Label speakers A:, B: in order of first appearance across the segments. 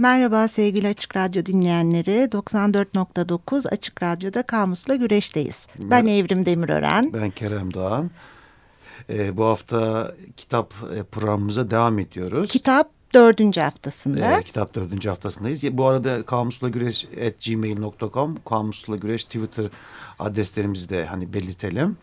A: Merhaba sevgili Açık Radyo dinleyenleri. 94.9 Açık Radyo'da Kamus'la Güreş'teyiz. Ben Evrim Demirören.
B: Ben Kerem Doğan. Ee, bu hafta kitap e, programımıza devam ediyoruz.
A: Kitap dördüncü haftasında.
B: Ee, kitap dördüncü haftasındayız. Bu arada kamusla güreş at gmail.com kamusla güreş Twitter adreslerimizi de hani belirtelim.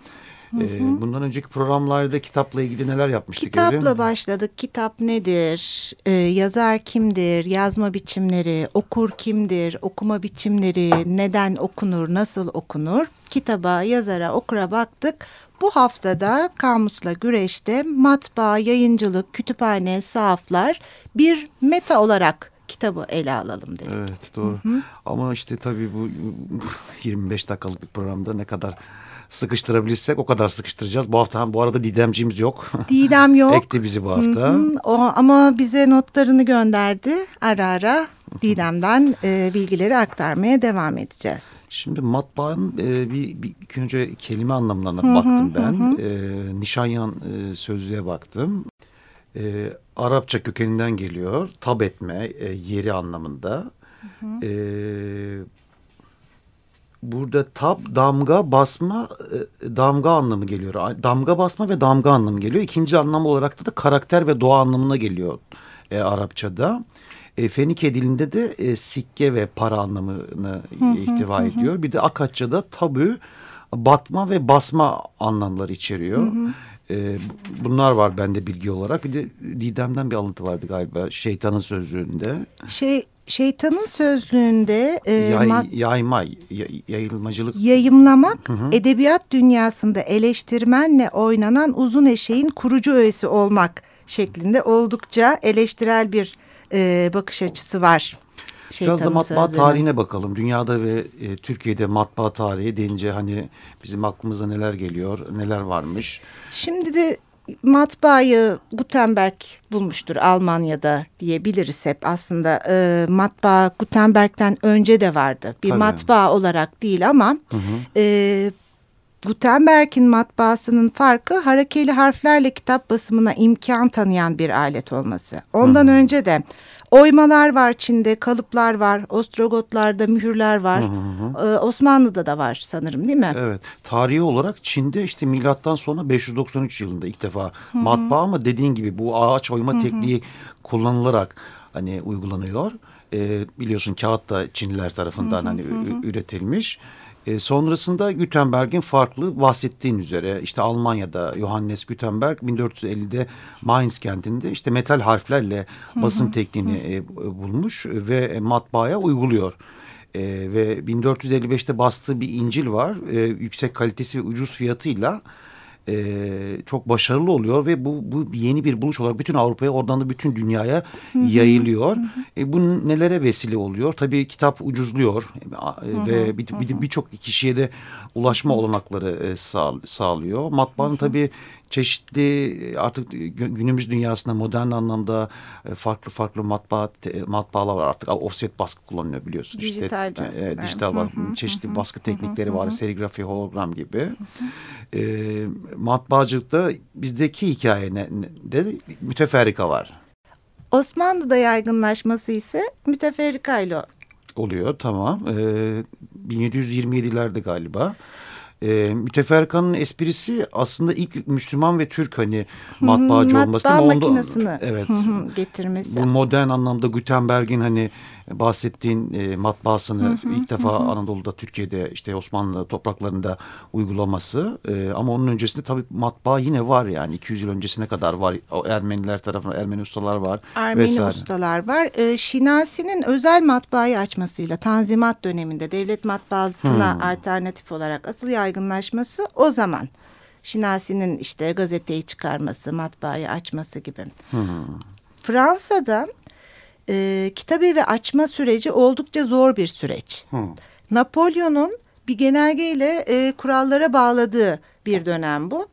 B: Hı hı. Bundan önceki programlarda kitapla ilgili neler yapmıştık?
A: Kitapla Evrim? başladık. Kitap nedir? Ee, yazar kimdir? Yazma biçimleri, okur kimdir? Okuma biçimleri, neden okunur, nasıl okunur? Kitaba, yazara, okura baktık. Bu haftada Kamus'la Güreş'te matbaa, yayıncılık, kütüphane, sahaflar bir meta olarak kitabı ele alalım dedik.
B: Evet doğru. Hı hı. Ama işte tabii bu 25 dakikalık bir programda ne kadar sıkıştırabilirsek o kadar sıkıştıracağız. Bu hafta bu arada Didemciğimiz yok.
A: Didem yok.
B: Ekti bizi bu hafta. Hı hı.
A: O, ama bize notlarını gönderdi ara ara. Didem'den e, bilgileri aktarmaya devam edeceğiz.
B: Şimdi matbaanın e, bir, bir ilk önce kelime anlamlarına hı hı, baktım ben. Hı. E, Nişanyan e, sözlüğe baktım. E, Arapça kökeninden geliyor. Tab etme e, yeri anlamında. Hı hı. E, burada tab damga basma e, damga anlamı geliyor. Damga basma ve damga anlamı geliyor. İkinci anlam olarak da, da karakter ve doğa anlamına geliyor e, Arapçada. E, Fenike dilinde de e, sikke ve para anlamını ihtiva ediyor. Bir de Akatça'da tabü, batma ve basma anlamları içeriyor. E, bunlar var bende bilgi olarak. Bir de Didem'den bir alıntı vardı galiba şeytanın sözlüğünde.
A: Şey şeytanın sözlüğünde
B: e, Yay, yayma, yayılmacılık.
A: Yayımlamak hı hı. edebiyat dünyasında eleştirmenle oynanan uzun eşeğin kurucu öğesi olmak şeklinde oldukça eleştirel bir e, bakış açısı var.
B: Biraz da matbaa sözlerine. tarihine bakalım. Dünyada ve e, Türkiye'de matbaa tarihi deyince hani bizim aklımıza neler geliyor, neler varmış?
A: Şimdi de matbaayı Gutenberg bulmuştur Almanya'da diyebiliriz hep. Aslında e, matbaa Gutenberg'den önce de vardı. Bir Tabii. matbaa olarak değil ama hı hı. E, Gutenberg'in matbaasının farkı harekeli harflerle kitap basımına imkan tanıyan bir alet olması. Ondan hı hı. önce de Oymalar var Çin'de, kalıplar var, Ostrogotlarda mühürler var. Hı hı hı. Ee, Osmanlı'da da var sanırım değil mi?
B: Evet. Tarihi olarak Çin'de işte milattan sonra 593 yılında ilk defa hı hı. matbaa ama dediğin gibi bu ağaç oyma hı hı. tekniği kullanılarak hani uygulanıyor. Ee, biliyorsun kağıt da Çinliler tarafından hı hı hani hı. üretilmiş. E, sonrasında Gutenberg'in farklı bahsettiğin üzere işte Almanya'da Johannes Gutenberg 1450'de Mainz kentinde işte metal harflerle basım tekniğini e, bulmuş ve matbaaya uyguluyor. E, ve 1455'te bastığı bir İncil var. E, yüksek kalitesi ve ucuz fiyatıyla e, çok başarılı oluyor ve bu, bu yeni bir buluş olarak bütün Avrupa'ya oradan da bütün dünyaya Hı -hı. yayılıyor. Hı -hı. E, bu nelere vesile oluyor? Tabii kitap ucuzluyor e, Hı -hı. ve birçok bir, bir, bir kişiye de ulaşma olanakları e, sağ, sağlıyor. Matbaanın tabii çeşitli artık günümüz dünyasında modern anlamda e, farklı farklı matbaa matbaalar var artık offset baskı kullanılıyor biliyorsun
A: dijital işte baskı.
B: E, dijital var çeşitli baskı teknikleri var serigrafi hologram gibi e, matbaacılıkta bizdeki hikaye ne, de müteferrika var.
A: Osmanlı'da yaygınlaşması ise müteferrika ile
B: oluyor tamam. Ee, 1727'lerde galiba. E, müteferrikanın esprisi aslında ilk Müslüman ve Türk hani matbaacı
A: Hı,
B: olması.
A: Matbaa makinesini evet, getirmesi.
B: Bu modern anlamda Gutenberg'in hani bahsettiğin e, matbaasını hı hı, ilk defa hı. Anadolu'da, Türkiye'de işte Osmanlı topraklarında uygulaması. E, ama onun öncesinde tabii matbaa yine var yani 200 yıl öncesine kadar var. O Ermeniler tarafından Ermeni ustalar var.
A: Ermeni vesaire. ustalar var. E, Şinasi'nin özel matbaayı açmasıyla Tanzimat döneminde devlet matbaasına hı. alternatif olarak asıl yaygınlaşması o zaman. Şinasi'nin işte gazeteyi çıkarması, matbaayı açması gibi. Hmm. Fransa'da e, kitabevi açma süreci oldukça zor bir süreç. Hmm. Napolyon'un bir genelgeyle e, kurallara bağladığı bir dönem bu.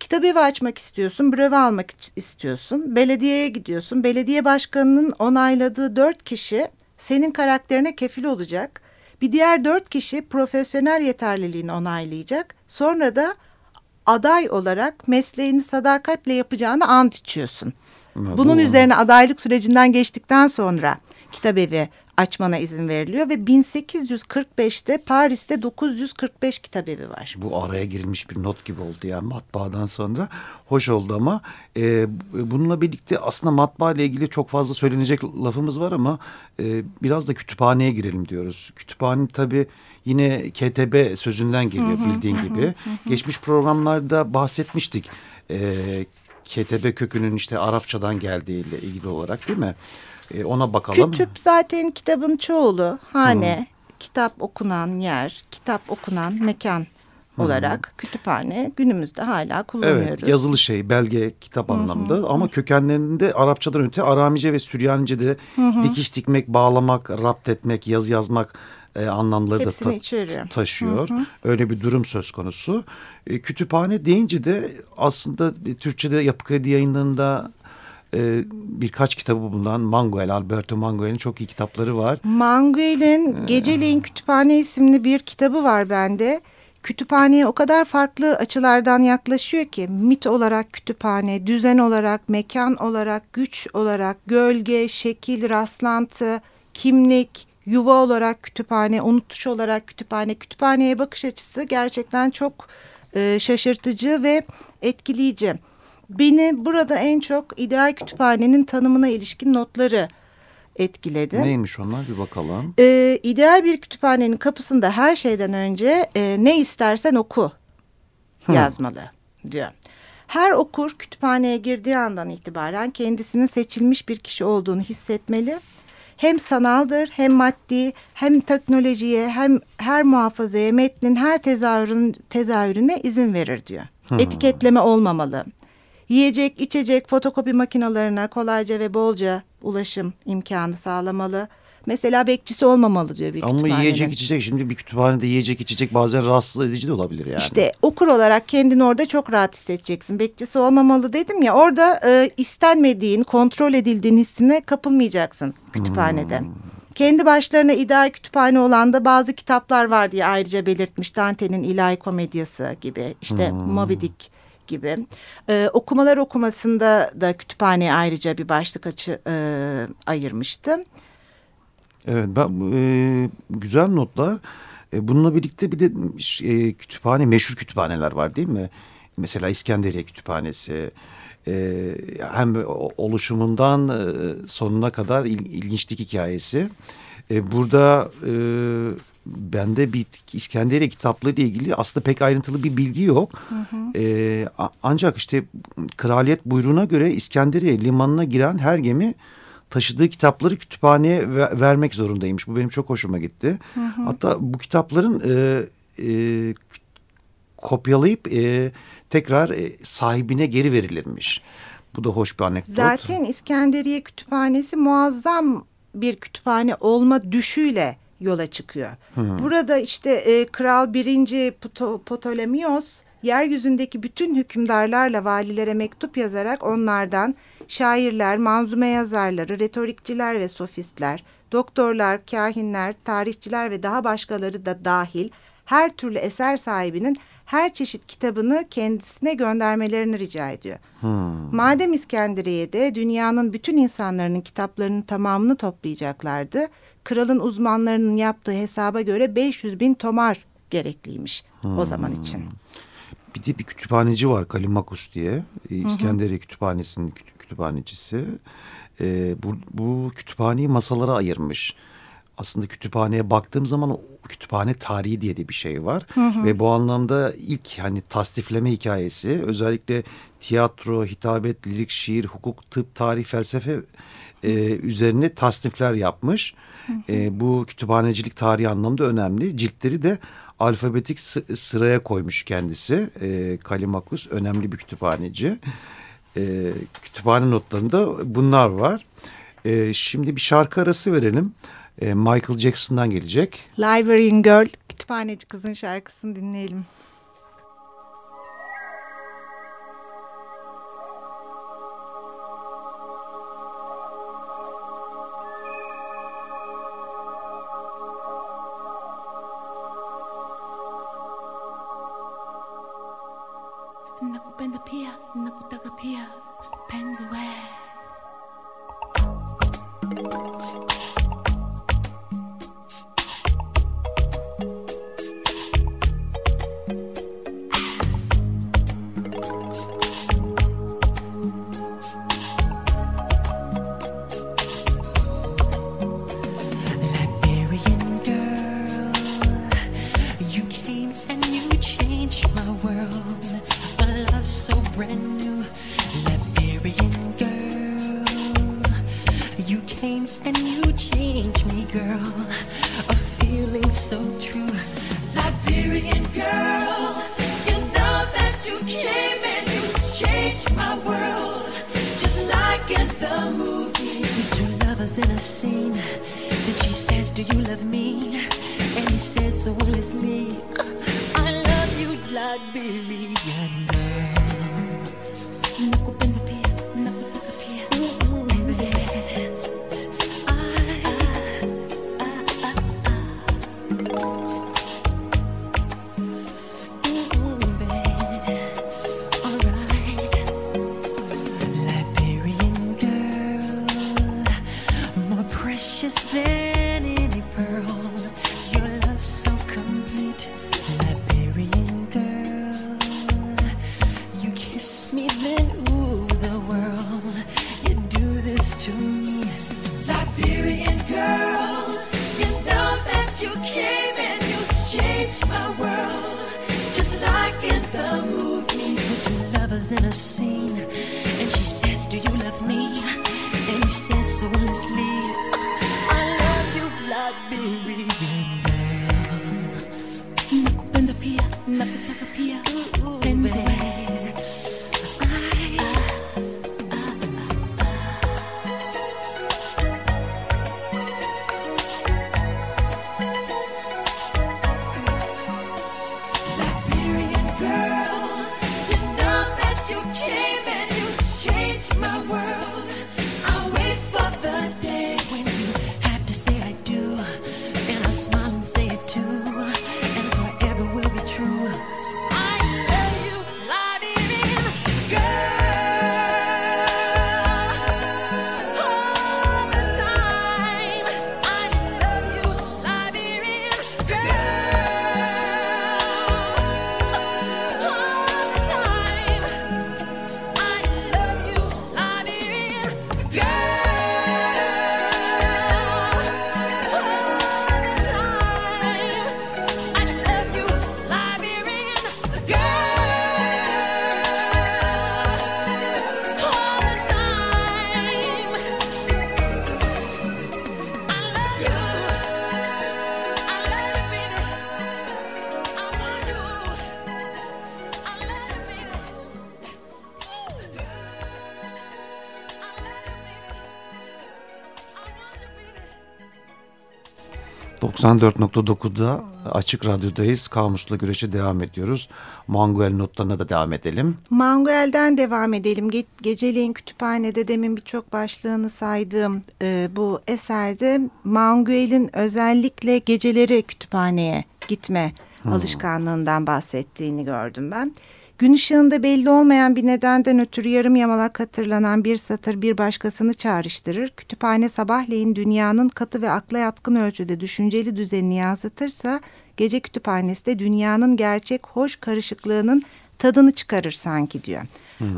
A: Kitabevi açmak istiyorsun, breve almak istiyorsun, belediyeye gidiyorsun. Belediye başkanının onayladığı dört kişi senin karakterine kefil olacak. Bir diğer dört kişi profesyonel yeterliliğini onaylayacak. Sonra da aday olarak mesleğini sadakatle yapacağını ant içiyorsun. Bunun üzerine adaylık sürecinden geçtikten sonra kitabevi açmana izin veriliyor ve 1845'te Paris'te 945 kitabevi var.
B: Bu araya girilmiş bir not gibi oldu yani matbaadan sonra. Hoş oldu ama e, bununla birlikte aslında matbaa ile ilgili çok fazla söylenecek lafımız var ama e, biraz da kütüphaneye girelim diyoruz. Kütüphane tabii yine KTB sözünden geliyor bildiğin gibi. Geçmiş programlarda bahsetmiştik. E, KTB kökünün işte Arapçadan geldiğiyle ilgili olarak değil mi? E, ona bakalım.
A: Kütüp zaten kitabın çoğulu. Hane, hmm. kitap okunan yer, kitap okunan mekan olarak hmm. kütüphane günümüzde hala kullanıyoruz.
B: Evet yazılı şey belge kitap hmm. anlamda ama kökenlerinde Arapçadan öte Aramice ve Süryanice'de hmm. dikiş dikmek, bağlamak, rapt etmek, yazı yazmak e, anlamları Hepsini da ta taşıyor. Hı hı. Öyle bir durum söz konusu. E, kütüphane deyince de aslında e, Türkçe'de Yapı Kredi yayınlarında e, birkaç kitabı bulunan Manguel, Alberto Manguel'in çok iyi kitapları var.
A: Manguel'in ee, Geceleyin Kütüphane isimli bir kitabı var bende. Kütüphaneye o kadar farklı açılardan yaklaşıyor ki mit olarak kütüphane, düzen olarak, mekan olarak, güç olarak, gölge, şekil, rastlantı, kimlik, yuva olarak kütüphane, unutuş olarak kütüphane, kütüphaneye bakış açısı gerçekten çok e, şaşırtıcı ve etkileyici. Beni burada en çok ideal kütüphanenin tanımına ilişkin notları etkiledi.
B: Neymiş onlar bir bakalım.
A: Ee, ideal bir kütüphanenin kapısında her şeyden önce e, ne istersen oku Hı. yazmalı diyor. Her okur kütüphaneye girdiği andan itibaren kendisinin seçilmiş bir kişi olduğunu hissetmeli. Hem sanaldır hem maddi hem teknolojiye hem her muhafazaya metnin her tezahürün, tezahürüne izin verir diyor. Hmm. Etiketleme olmamalı. Yiyecek, içecek, fotokopi makinalarına kolayca ve bolca ulaşım imkanı sağlamalı. Mesela bekçisi olmamalı diyor bir Ama
B: kütüphanenin. Ama yiyecek içecek şimdi bir kütüphanede yiyecek içecek bazen rahatsız edici de olabilir yani.
A: İşte okur olarak kendini orada çok rahat hissedeceksin. Bekçisi olmamalı dedim ya orada e, istenmediğin, kontrol edildiğin hissine kapılmayacaksın kütüphanede. Hmm. Kendi başlarına ideal kütüphane olan da bazı kitaplar var diye ayrıca belirtmiş. Dante'nin İlahi Komedyası gibi işte hmm. Moby Dick gibi. Ee, okumalar okumasında da kütüphaneye ayrıca bir başlık açı, e, ayırmıştı.
B: Evet ben e, güzel notlar. E, bununla birlikte bir de e, kütüphane meşhur kütüphaneler var değil mi? Mesela İskenderiye Kütüphanesi. E, hem oluşumundan e, sonuna kadar il, ilginçlik hikayesi. E, burada e, bende bir İskenderiye kitapları ile ilgili aslında pek ayrıntılı bir bilgi yok. Hı hı. E, ancak işte kraliyet buyruğuna göre İskenderiye limanına giren her gemi taşıdığı kitapları kütüphaneye vermek zorundaymış. Bu benim çok hoşuma gitti. Hı hı. Hatta bu kitapların e, e, kopyalayıp e, tekrar e, sahibine geri verilirmiş. Bu da hoş bir anekdot.
A: Zaten İskenderiye Kütüphanesi muazzam bir kütüphane olma düşüyle yola çıkıyor. Hmm. Burada işte e, Kral 1. Ptolemios yeryüzündeki bütün hükümdarlarla valilere mektup yazarak onlardan şairler, manzume yazarları, retorikçiler ve sofistler, doktorlar, kahinler, tarihçiler ve daha başkaları da dahil her türlü eser sahibinin her çeşit kitabını kendisine göndermelerini rica ediyor. Hmm. Madem İskenderiye'de dünyanın bütün insanların kitaplarının tamamını toplayacaklardı, kralın uzmanlarının yaptığı hesaba göre 500 bin tomar gerekliymiş hmm. o zaman için.
B: Bir de bir kütüphaneci var Kalimakus diye. İskenderiye Kütüphanesi'nin kütüphanecisi. E, bu, bu kütüphaneyi masalara ayırmış. Aslında kütüphaneye baktığım zaman o kütüphane tarihi diye de bir şey var. Hı hı. Ve bu anlamda ilk hani tasdifleme hikayesi özellikle tiyatro, hitabet, lirik, şiir, hukuk, tıp, tarih, felsefe e, üzerine tasnifler yapmış. Hı. E, bu kütüphanecilik tarihi anlamda önemli. Ciltleri de alfabetik sıraya koymuş kendisi. E, Kalimakus önemli bir kütüphaneci e, kütüphane notlarında bunlar var. E, şimdi bir şarkı arası verelim. E, Michael Jackson'dan gelecek.
A: Library Girl kütüphaneci kızın şarkısını dinleyelim.
C: God be vegan. In a scene,
B: 94.9'da Açık Radyo'dayız. Kamusla güreşe devam ediyoruz. Manguel notlarına da devam edelim.
A: Manguel'den devam edelim. Ge Geceleyin Kütüphane'de demin birçok başlığını saydığım e, bu eserde Manguel'in özellikle geceleri kütüphaneye gitme alışkanlığından bahsettiğini gördüm ben. Gün ışığında belli olmayan bir nedenden ötürü yarım yamalak hatırlanan bir satır bir başkasını çağrıştırır. Kütüphane sabahleyin dünyanın katı ve akla yatkın ölçüde düşünceli düzenini yansıtırsa gece kütüphanesi de dünyanın gerçek hoş karışıklığının tadını çıkarır sanki diyor.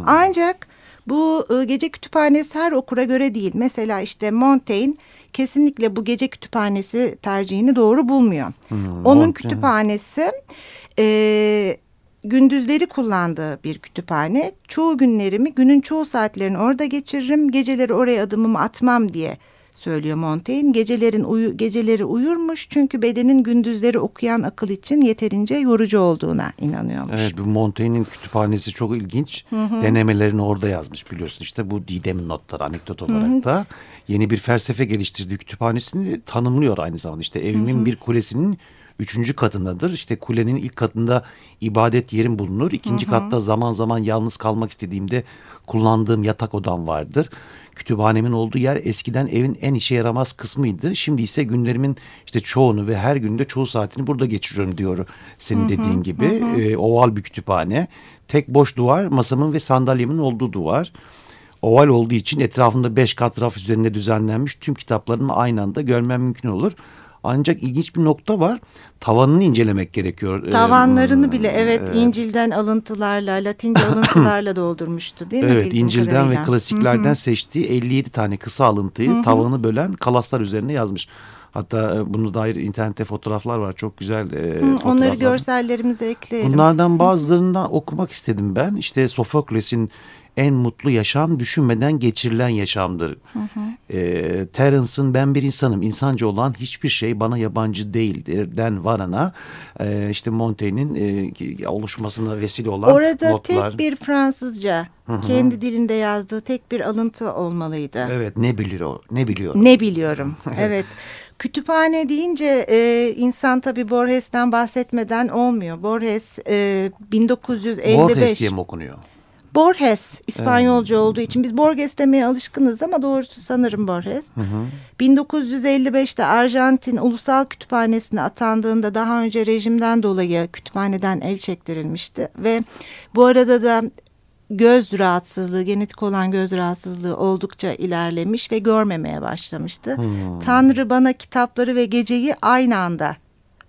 A: Ancak bu e, gece kütüphanesi her okura göre değil. Mesela işte Montaigne kesinlikle bu gece kütüphanesi tercihini doğru bulmuyor. Onun
B: Montaigne.
A: kütüphanesi e, gündüzleri kullandığı bir kütüphane. Çoğu günlerimi günün çoğu saatlerini orada geçiririm. Geceleri oraya adımımı atmam diye söylüyor Montaigne. Gecelerin uyu, geceleri uyurmuş çünkü bedenin gündüzleri okuyan akıl için yeterince yorucu olduğuna inanıyormuş.
B: Evet bu Montaigne'in kütüphanesi çok ilginç. Denemelerini orada yazmış biliyorsun işte bu Didem'in notları anekdot olarak da. Yeni bir felsefe geliştirdiği kütüphanesini tanımlıyor aynı zamanda. İşte evimin bir kulesinin üçüncü katındadır. İşte kulenin ilk katında ibadet yerim bulunur. İkinci katta zaman zaman yalnız kalmak istediğimde kullandığım yatak odam vardır. Kütüphanemin olduğu yer eskiden evin en işe yaramaz kısmıydı. Şimdi ise günlerimin işte çoğunu ve her günde çoğu saatini burada geçiriyorum diyor senin dediğin gibi. Ee, oval bir kütüphane. Tek boş duvar masamın ve sandalyemin olduğu duvar. Oval olduğu için etrafında beş kat raf üzerinde düzenlenmiş tüm kitaplarımı aynı anda görmem mümkün olur. Ancak ilginç bir nokta var. Tavanını incelemek gerekiyor. Ee,
A: Tavanlarını bile evet İncil'den alıntılarla, Latince alıntılarla doldurmuştu değil mi?
B: Evet
A: bildiğim
B: İncil'den
A: kadarıyla?
B: ve klasiklerden seçtiği 57 tane kısa alıntıyı tavanı bölen kalaslar üzerine yazmış. Hatta e, bunu dair internette fotoğraflar var. Çok güzel e,
A: Hı, Onları
B: fotoğraflar.
A: görsellerimize ekleyelim.
B: Bunlardan bazılarından okumak istedim ben. İşte Sofokles'in en mutlu yaşam düşünmeden geçirilen yaşamdır. E, Terence'ın ben bir insanım, insancı olan hiçbir şey bana yabancı değildir den varana e, işte Montaigne'in e, oluşmasına vesile olan
A: Orada
B: notlar.
A: tek bir Fransızca kendi dilinde yazdığı tek bir alıntı olmalıydı.
B: Evet ne biliyor, ne biliyor.
A: Ne biliyorum. evet. Kütüphane deyince e, insan tabii Borges'ten bahsetmeden olmuyor. Borges e, 1955.
B: Borges diye mi okunuyor?
A: Borges İspanyolca olduğu için biz Borges demeye alışkınız ama doğrusu sanırım Borges. 1955'te Arjantin Ulusal Kütüphanesi'ne atandığında daha önce rejimden dolayı kütüphaneden el çektirilmişti ve bu arada da göz rahatsızlığı, genetik olan göz rahatsızlığı oldukça ilerlemiş ve görmemeye başlamıştı. Tanrı bana kitapları ve geceyi aynı anda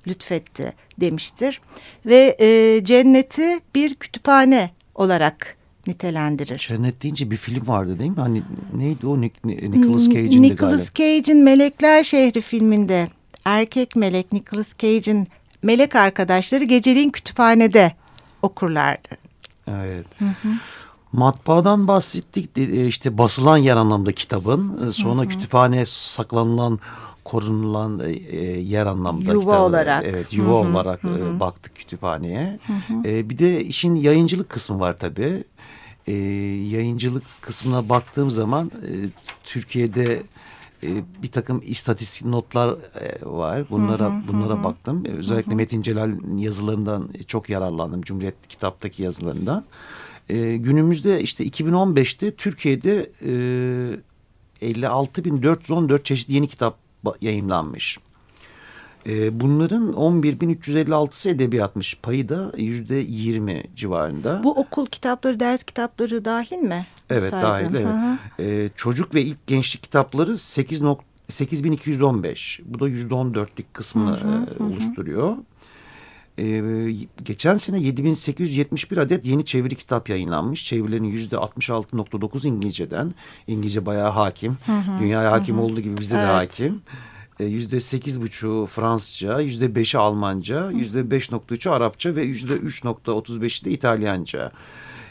A: lütfetti demiştir. Ve e, cenneti bir kütüphane olarak nitelendirir.
B: Cennet deyince bir film vardı değil mi? Hani neydi o? Nic- Nicolas Cage'in
A: Nicolas Cage'in Melekler Şehri filminde erkek melek Nicolas Cage'in melek arkadaşları geceliğin kütüphanede okurlardı.
B: Evet. Matbaadan bahsettik. E, işte basılan yer anlamda kitabın. e, Sonra kütüphaneye saklanılan, korunulan e, yer anlamda.
A: Yuva
B: kitabı.
A: olarak.
B: Evet yuva olarak e, baktık kütüphaneye. E, bir de işin yayıncılık kısmı var tabii. E, yayıncılık kısmına baktığım zaman e, Türkiye'de e, bir takım istatistik notlar e, var. Bunlara bunlara baktım. E, Özellikle Metin Celal'in yazılarından çok yararlandım. Cumhuriyet kitaptaki yazılarından. E, günümüzde işte 2015'te Türkiye'de e, 56.414 çeşit yeni kitap yayımlanmış. E, bunların 11.356'sı edebiyatmış. Payı da %20 civarında.
A: Bu okul kitapları, ders kitapları dahil mi?
B: Evet
A: saydığın?
B: dahil evet.
A: Hı hı.
B: Ee, çocuk ve ilk gençlik kitapları 8 nok 8215. Bu da %14'lük kısmını e, oluşturuyor. Ee, geçen sene 7871 adet yeni çeviri kitap yayınlanmış. Çevirilerin %66.9 İngilizceden. İngilizce bayağı hakim. Dünyaya hakim olduğu gibi bizde de
A: Evet.
B: hakim. Ee, Yüzde sekiz buçuğu Fransızca, yüzde beşi Almanca, yüzde beş nokta üçü Arapça ve yüzde üç nokta otuz beşi de İtalyanca.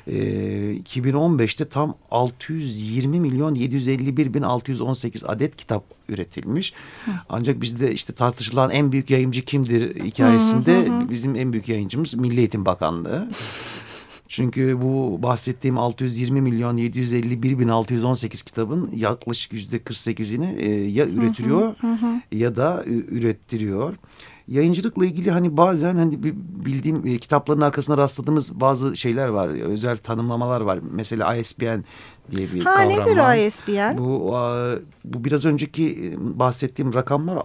B: Ee, 2015'te tam 620 milyon 751 bin 618 adet kitap üretilmiş. Ancak bizde işte tartışılan en büyük yayıncı kimdir hikayesinde bizim en büyük yayıncımız Milli Eğitim Bakanlığı. Çünkü bu bahsettiğim 620 milyon 751 bin 618 kitabın yaklaşık yüzde 48'ini e, ya üretiyor ya da ürettiriyor. Yayıncılıkla ilgili hani bazen hani bi- bildiğim e, kitapların arkasına rastladığımız bazı şeyler var. Özel tanımlamalar var. Mesela ISBN diye bir
A: Ha
B: kavram
A: nedir
B: var.
A: ISBN?
B: Bu, a, bu biraz önceki e, bahsettiğim rakamlar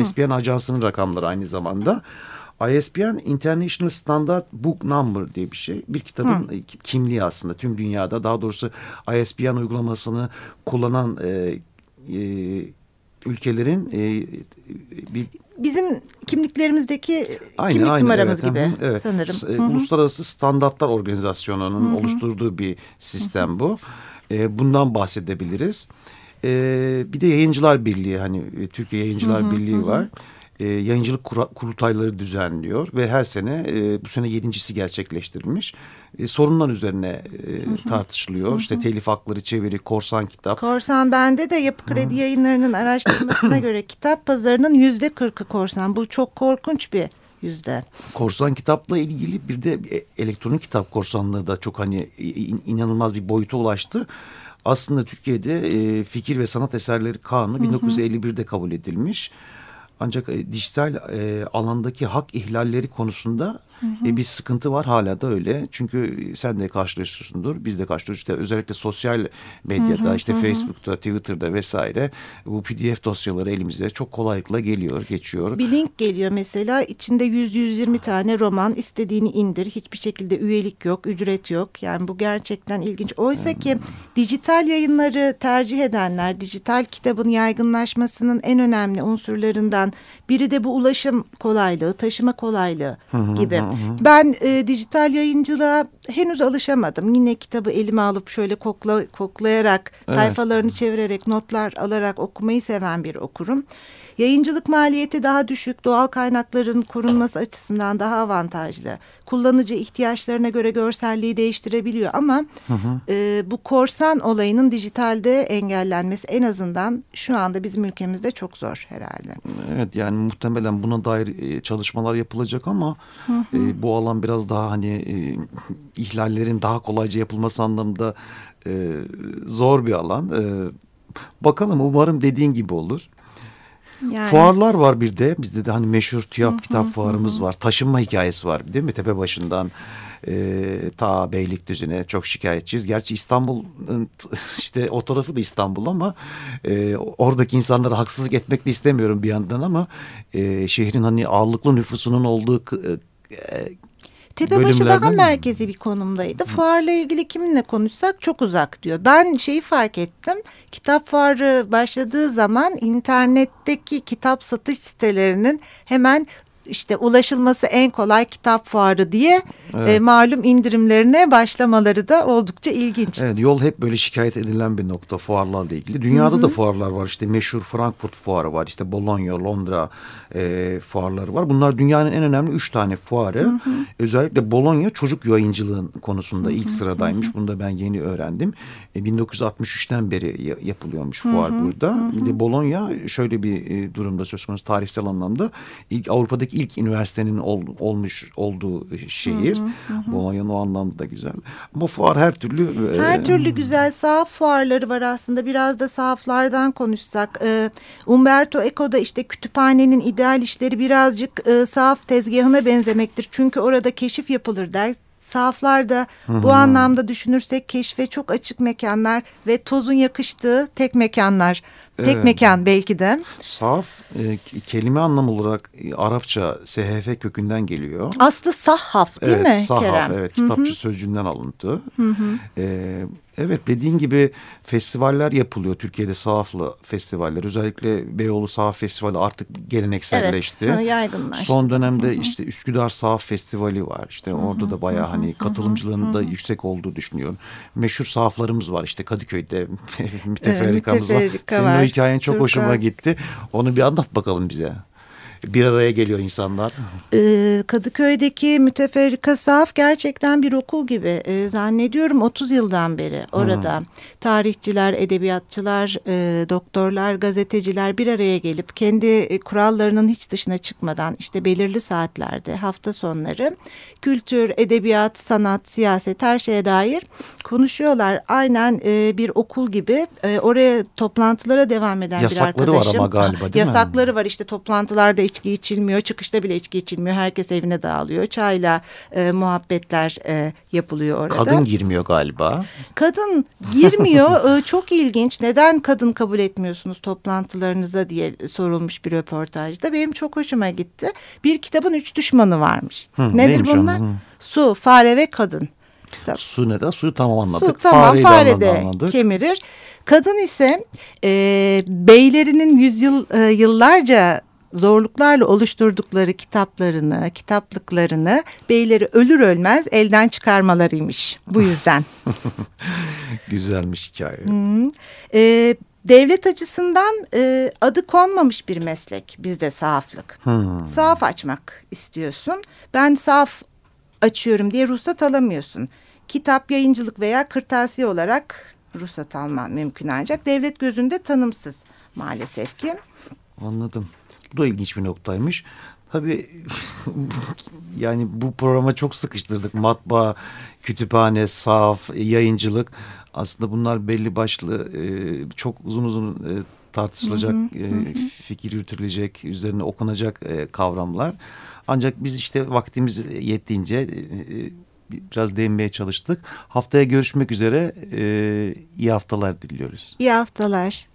B: ISBN ajansının rakamları aynı zamanda. ISBN International Standard Book Number diye bir şey. Bir kitabın e, kimliği aslında tüm dünyada. Daha doğrusu ISBN uygulamasını kullanan e, e, ülkelerin e, bir
A: Bizim kimliklerimizdeki
B: Aynı,
A: kimlik
B: aynı,
A: numaramız
B: evet.
A: gibi
B: Hı hı, evet.
A: sanırım. Hı hı.
B: Uluslararası Standartlar Organizasyonu'nun oluşturduğu bir sistem bu. E, bundan bahsedebiliriz. E, bir de Yayıncılar Birliği hani e, Türkiye Yayıncılar Birliği var. E, yayıncılık kura- kurultayları düzenliyor ve her sene e, bu sene yedincisi gerçekleştirilmiş. E, sorunlar üzerine e, tartışılıyor. İşte telif hakları, çeviri, korsan kitap.
A: Korsan bende de Yapı Kredi Yayınları'nın araştırmasına göre kitap pazarının yüzde kırkı korsan. Bu çok korkunç bir yüzde.
B: Korsan kitapla ilgili bir de e- elektronik kitap korsanlığı da çok hani in- inanılmaz bir boyuta ulaştı. Aslında Türkiye'de e, fikir ve sanat eserleri kanunu 1951'de kabul edilmiş. Ancak e, dijital e, alandaki hak ihlalleri konusunda e, bir sıkıntı var hala da öyle. Çünkü sen de karşılaşıyorsundur, biz de karşılaşıyoruz. İşte özellikle sosyal medyada, işte Facebook'ta, Twitter'da vesaire bu PDF dosyaları elimize çok kolaylıkla geliyor, geçiyor.
A: Bir link geliyor mesela içinde 100-120 tane roman istediğini indir. Hiçbir şekilde üyelik yok, ücret yok. Yani bu gerçekten ilginç. Oysa ki dijital yayınları tercih edenler, dijital kitabın yaygınlaşmasının en önemli unsurlarından biri de bu ulaşım kolaylığı, taşıma kolaylığı gibi. Ben e, dijital yayıncılığa henüz alışamadım. Yine kitabı elime alıp şöyle kokla, koklayarak,
B: Evet.
A: sayfalarını çevirerek, notlar alarak okumayı seven bir okurum. Yayıncılık maliyeti daha düşük, doğal kaynakların korunması açısından daha avantajlı. Kullanıcı ihtiyaçlarına göre görselliği değiştirebiliyor ama e, bu korsan olayının dijitalde engellenmesi en azından şu anda bizim ülkemizde çok zor herhalde.
B: Evet yani muhtemelen buna dair e, çalışmalar yapılacak ama e, bu alan biraz daha hani e, ihlallerin daha kolayca yapılması anlamında e, zor bir alan. E, bakalım umarım dediğin gibi olur.
A: Yani,
B: Fuarlar var bir de bizde de hani meşhur TÜYAP kitap fuarımız var. Taşınma hikayesi var değil mi? Tepe başından e, ta Beylikdüzü'ne çok şikayetçiyiz. Gerçi İstanbul'un işte o tarafı da İstanbul ama e, oradaki insanlara haksızlık etmek de istemiyorum bir yandan ama e, şehrin hani ağırlıklı nüfusunun olduğu e,
A: Tepebaşı daha
B: bölümlerden-
A: merkezi bir konumdaydı. Fuarla ilgili kiminle konuşsak çok uzak diyor. Ben şeyi fark ettim. Kitap fuarı başladığı zaman internetteki kitap satış sitelerinin hemen işte ulaşılması en kolay kitap fuarı diye
B: Evet.
A: e, malum indirimlerine başlamaları da oldukça ilginç.
B: Evet yol hep böyle şikayet edilen bir nokta fuarlarla ilgili. Dünyada da fuarlar var işte meşhur Frankfurt fuarı var işte Bologna, Londra e, fuarları var. Bunlar dünyanın en önemli üç tane fuarı. Özellikle Bologna çocuk yayıncılığın konusunda ilk sıradaymış. Bunu da ben yeni öğrendim. E, 1963'ten beri ya- yapılıyormuş fuar burada. Bir de Bologna şöyle bir e, durumda söz konusu tarihsel anlamda ilk Avrupa'daki ilk üniversitenin ol- olmuş olduğu şehir. Bologna'nın o anlamda da güzel. Ama fuar her türlü e,
A: Her türlü güzel sahaf fuarları var aslında. Biraz da sahaflardan konuşsak. Ee, Umberto Eco'da işte kütüphanenin ideal işleri birazcık e, sahaf tezgahına benzemektir. Çünkü orada keşif yapılır der. Sahaflarda bu anlamda düşünürsek keşfe çok açık mekanlar ve tozun yakıştığı tek mekanlar. Tek
B: Evet.
A: mekan belki de.
B: Sahaf e, kelime anlamı olarak e, Arapça SHF kökünden geliyor.
A: Aslı sahaf değil
B: evet,
A: mi
B: sahaf,
A: Kerem?
B: Evet, kitapçı sözcüğünden alıntı. Ee, evet, dediğin gibi festivaller yapılıyor. Türkiye'de sahaflı festivaller. Özellikle Beyoğlu Sahaf Festivali artık gelenekselleşti.
A: Evet, yaygınlaştı.
B: Son dönemde işte Üsküdar Sahaf Festivali var. İşte orada da bayağı hani katılımcılığının da yüksek olduğu düşünüyorum. Meşhur sahaflarımız var. İşte Kadıköy'de müteferrikamız var. Senin
A: var.
B: Hikayen çok hoşuma
A: Turkuaz.
B: gitti. Onu bir anlat bakalım bize. Bir araya geliyor insanlar.
A: Ee, Kadıköy'deki müteferrika sahaf gerçekten bir okul gibi. Ee, zannediyorum 30 yıldan beri orada tarihçiler, edebiyatçılar, e, doktorlar, gazeteciler bir araya gelip kendi e, kurallarının hiç dışına çıkmadan işte belirli saatlerde hafta sonları kültür, edebiyat, sanat, siyaset her şeye dair konuşuyorlar. Aynen e, bir okul gibi E, oraya toplantılara devam eden
B: Yasakları
A: bir
B: var
A: arkadaşım.
B: ama galiba, değil mi?
A: Yasakları var işte toplantılarda içki içilmiyor, çıkışta bile içki içilmiyor. Herkes evine dağılıyor. Çayla e, muhabbetler e, yapılıyor orada.
B: Kadın girmiyor galiba.
A: Kadın girmiyor. Ee, Çok ilginç. Neden kadın kabul etmiyorsunuz toplantılarınıza diye sorulmuş bir röportajda. Benim çok hoşuma gitti. Bir kitabın üç düşmanı varmış.
B: Hı,
A: Nedir bunlar?
B: Hı.
A: Su, fare ve kadın. Kitap.
B: Su ne de suyu tamam anladık.
A: Su tamam fare de
B: anladık.
A: kemirir. Kadın ise e, beylerinin yüzyıl e, yıllarca zorluklarla oluşturdukları kitaplarını, kitaplıklarını beyleri ölür ölmez elden çıkarmalarıymış bu yüzden.
B: Güzelmiş hikaye.
A: E, devlet açısından e, adı konmamış bir meslek bizde sahaflık.
B: Hmm.
A: Sahaf açmak istiyorsun. Ben sahaf açıyorum diye ruhsat alamıyorsun. Kitap, yayıncılık veya kırtasiye olarak ruhsat alman mümkün ancak devlet gözünde tanımsız maalesef ki.
B: Anladım. Bu da ilginç bir noktaymış. Tabii yani bu programa çok sıkıştırdık. Matbaa, kütüphane, sahaf, yayıncılık. Aslında bunlar belli başlı e, çok uzun uzun e, tartışılacak, e, fikir yürütülecek, üzerine okunacak kavramlar. Ancak biz işte vaktimiz yettiğince e, e, biraz değinmeye çalıştık. Haftaya görüşmek üzere. E, iyi haftalar diliyoruz.
A: İyi haftalar.